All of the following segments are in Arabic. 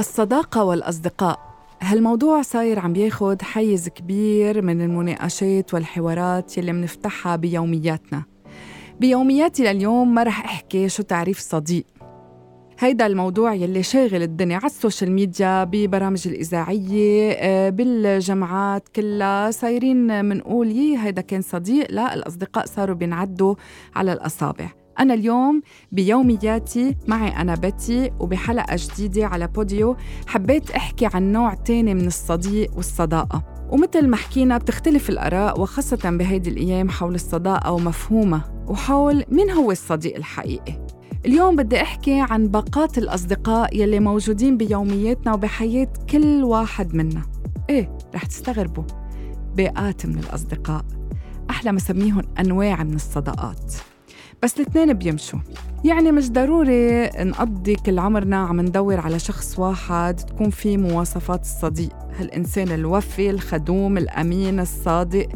الصداقة والأصدقاء. هالموضوع صاير عم بياخد حيز كبير من المناقشات والحوارات يلي منفتحها بيومياتنا. بيومياتي لليوم ما رح أحكي شو تعريف صديق. هيدا الموضوع يلي شاغل الدنيا على ال social media ببرامج الإذاعية آه، بالجامعات كلها. صايرين منقول يي هيدا كان صديق لا الأصدقاء صاروا بينعدوا على الأصابع. أنا اليوم بيومياتي معي أنا بتي وبحلقة جديدة على بوديو. حبيت أحكي عن نوع تاني من الصديق والصداقة. ومثل ما حكينا بتختلف الآراء وخاصة بهيدي الأيام حول الصداقة ومفهومها وحول مين هو الصديق الحقيقي. اليوم بدي أحكي عن باقات الأصدقاء يلي موجودين بيومياتنا وبحياة كل واحد منا. إيه رح تستغربوا. باقات من الأصدقاء. أحلى ما سميهم أنواع من الصداقات. بس الاثنين بيمشوا. يعني مش ضروري نقضي كل عمرنا عم ندور على شخص واحد تكون فيه مواصفات الصديق. هالإنسان الوفي الخدوم الأمين الصادق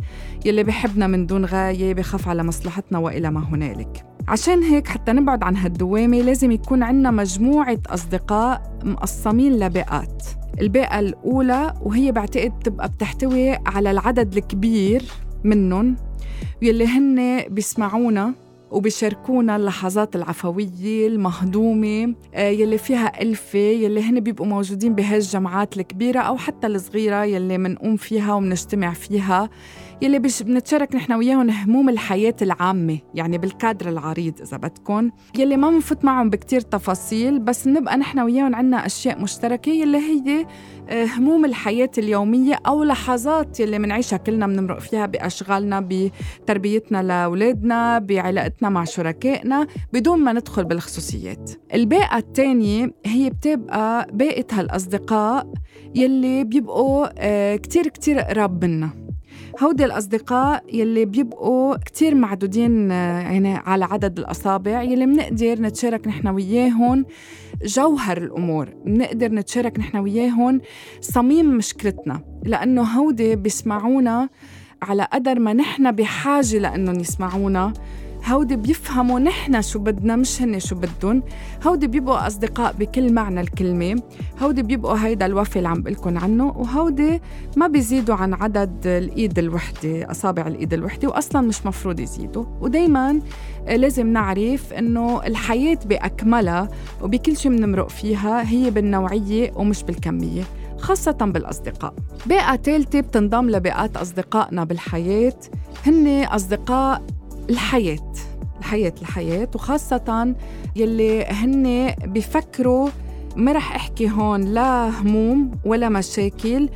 يلي بحبنا من دون غاية بخاف على مصلحتنا وإلى ما هنالك. عشان هيك حتى نبعد عن هالدوامة لازم يكون عنا مجموعة أصدقاء مقسمين لبيئات. البيئة الأولى وهي بعتقد بتبقى بتحتوي على العدد الكبير منهم يلي هن بيسمعونا وبيشاركونا اللحظات العفوية المهضومة آه، يلي فيها ألفة يلي هن بيبقوا موجودين بهالجمعات الكبيرة أو حتى الصغيرة يلي منقوم فيها ومنجتمع فيها. يلي بنتشارك نحن وياهم هموم الحياة العامة يعني بالكادر العريض إذا بدكم يلي ما بنفوت معهم بكتير تفاصيل بس بنبقى نحن وياهم عنا أشياء مشتركة يلي هي آه، هموم الحياة اليومية أو لحظات يلي منعيشها كلنا بنمرق فيها بأشغالنا بتربيتنا لأولادنا بعلاقتنا مع شركائنا بدون ما ندخل بالخصوصيات. البيئة الثانية هي بتبقى بيئة هالأصدقاء يلي بيبقوا آه، كتير كتير قراب منا هودي الأصدقاء يلي بيبقوا كتير معدودين آه، يعني على عدد الأصابع يلي منقدر نتشارك نحن وياهم جوهر الأمور. منقدر نتشارك نحن وياهم صميم مشكلتنا لأنه هودي بيسمعونا على قدر ما نحن بحاجة لأنهم يسمعونا. هودي بيفهموا نحن شو بدنا مش هن شو بدهم هودي بيبقوا أصدقاء بكل معنى الكلمة. هودي بيبقوا هيدا الوفي اللي عم بقلكن عنه. وهودي ما بيزيدوا عن عدد الإيد الوحدة أصابع الإيد الوحدة وأصلا مش مفروض يزيدوا. ودايما لازم نعرف إنه الحياة بأكملها وبكل شيء بنمرق فيها هي بالنوعية ومش بالكمية خاصة بالأصدقاء. بيئة ثالثة بتنضم لبيئات أصدقائنا بالحياة. هن أصدقاء الحياة الحياة الحياة. وخاصة يلي هن بفكروا ما رح أحكي هون لا هموم ولا مشاكل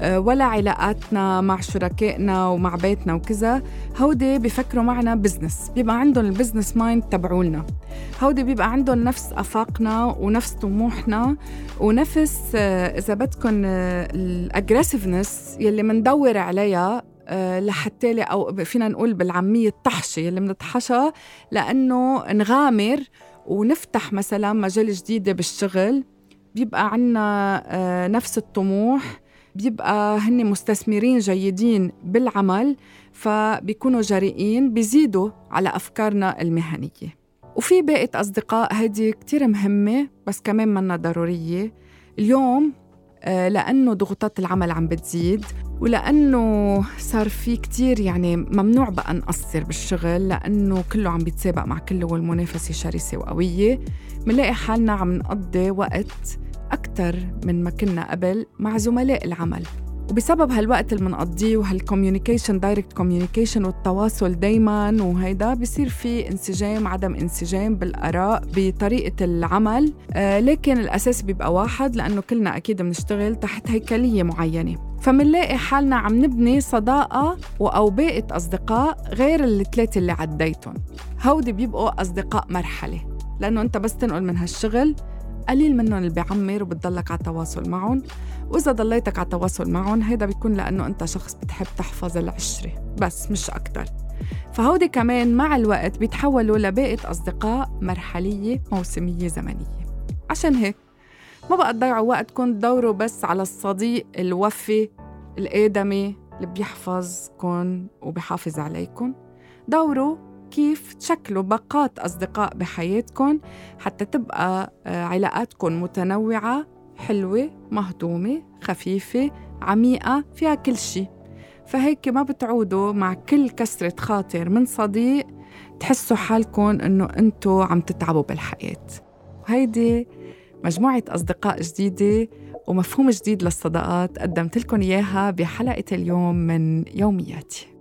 آه، ولا علاقاتنا مع شركائنا ومع بيتنا وكذا. هودي بفكروا معنا business بيبقى عندهم ال business mind تبعولنا. هودي بيبقى عندهم نفس آفاقنا ونفس طموحنا ونفس آه، إذا بدكم آه، ال aggressiveness يلي مندور عليها لحتى أو فينا نقول بالعامية الطحشة اللي بنطحشها لأنه نغامر ونفتح مثلا مجال جديدة بالشغل. بيبقى عنا آه، نفس الطموح بيبقى هن مستثمرين جيدين بالعمل فبيكونوا جريئين بيزيدوا على أفكارنا المهنية. وفي بقية أصدقاء هدي كتير مهمة بس كمان منا ضرورية. اليوم آه، لأنه ضغوطات العمل عم بتزيد. ولأنه صار في كتير يعني ممنوع بقى نقصر بالشغل لأنه كله عم بيتسابق مع كله والمنافسة شرسة وقوية. منلاقي حالنا عم نقضي وقت أكتر من ما كنا قبل مع زملاء العمل. وبسبب هالوقت اللي بنقضيه وهال communication direct communication والتواصل دايما وهيدا بصير في انسجام عدم انسجام بالآراء بطريقة العمل. آه لكن الأساس بيبقى واحد لأنه كلنا أكيد بنشتغل تحت هيكلية معينة. فمنلاقي حالنا عم نبني صداقة أو بيئة أصدقاء غير الثلاثة اللي عديتهم. هودي بيبقوا أصدقاء مرحلة لأنه أنت بس تنقل من هالشغل قليل منهم اللي بيعمر وبتضلك على التواصل معهم. وإذا ضليتك على التواصل معهم هيدا بيكون لأنه أنت شخص بتحب تحفظ العشرة بس مش أكتر. فهودي كمان مع الوقت بيتحولوا لبيئة أصدقاء مرحلية موسمية زمنية. عشان هيك ما بقى تضيعوا وقتكم تدوروا بس على الصديق الوفي الآدمي اللي بيحفظكم وبيحافظ عليكم. دوروا كيف تشكلوا باقات أصدقاء بحياتكم حتى تبقى آه، علاقاتكم متنوعة حلوة مهضومة خفيفة عميقة فيها كل شي. فهيك ما بتعودوا مع كل كسرة خاطر من صديق تحسوا حالكم إنه أنتوا عم تتعبوا بالحياة. وهيدي مجموعة أصدقاء جديدة ومفهوم جديد للصداقات قدمت لكم إياها بحلقة اليوم من يومياتي.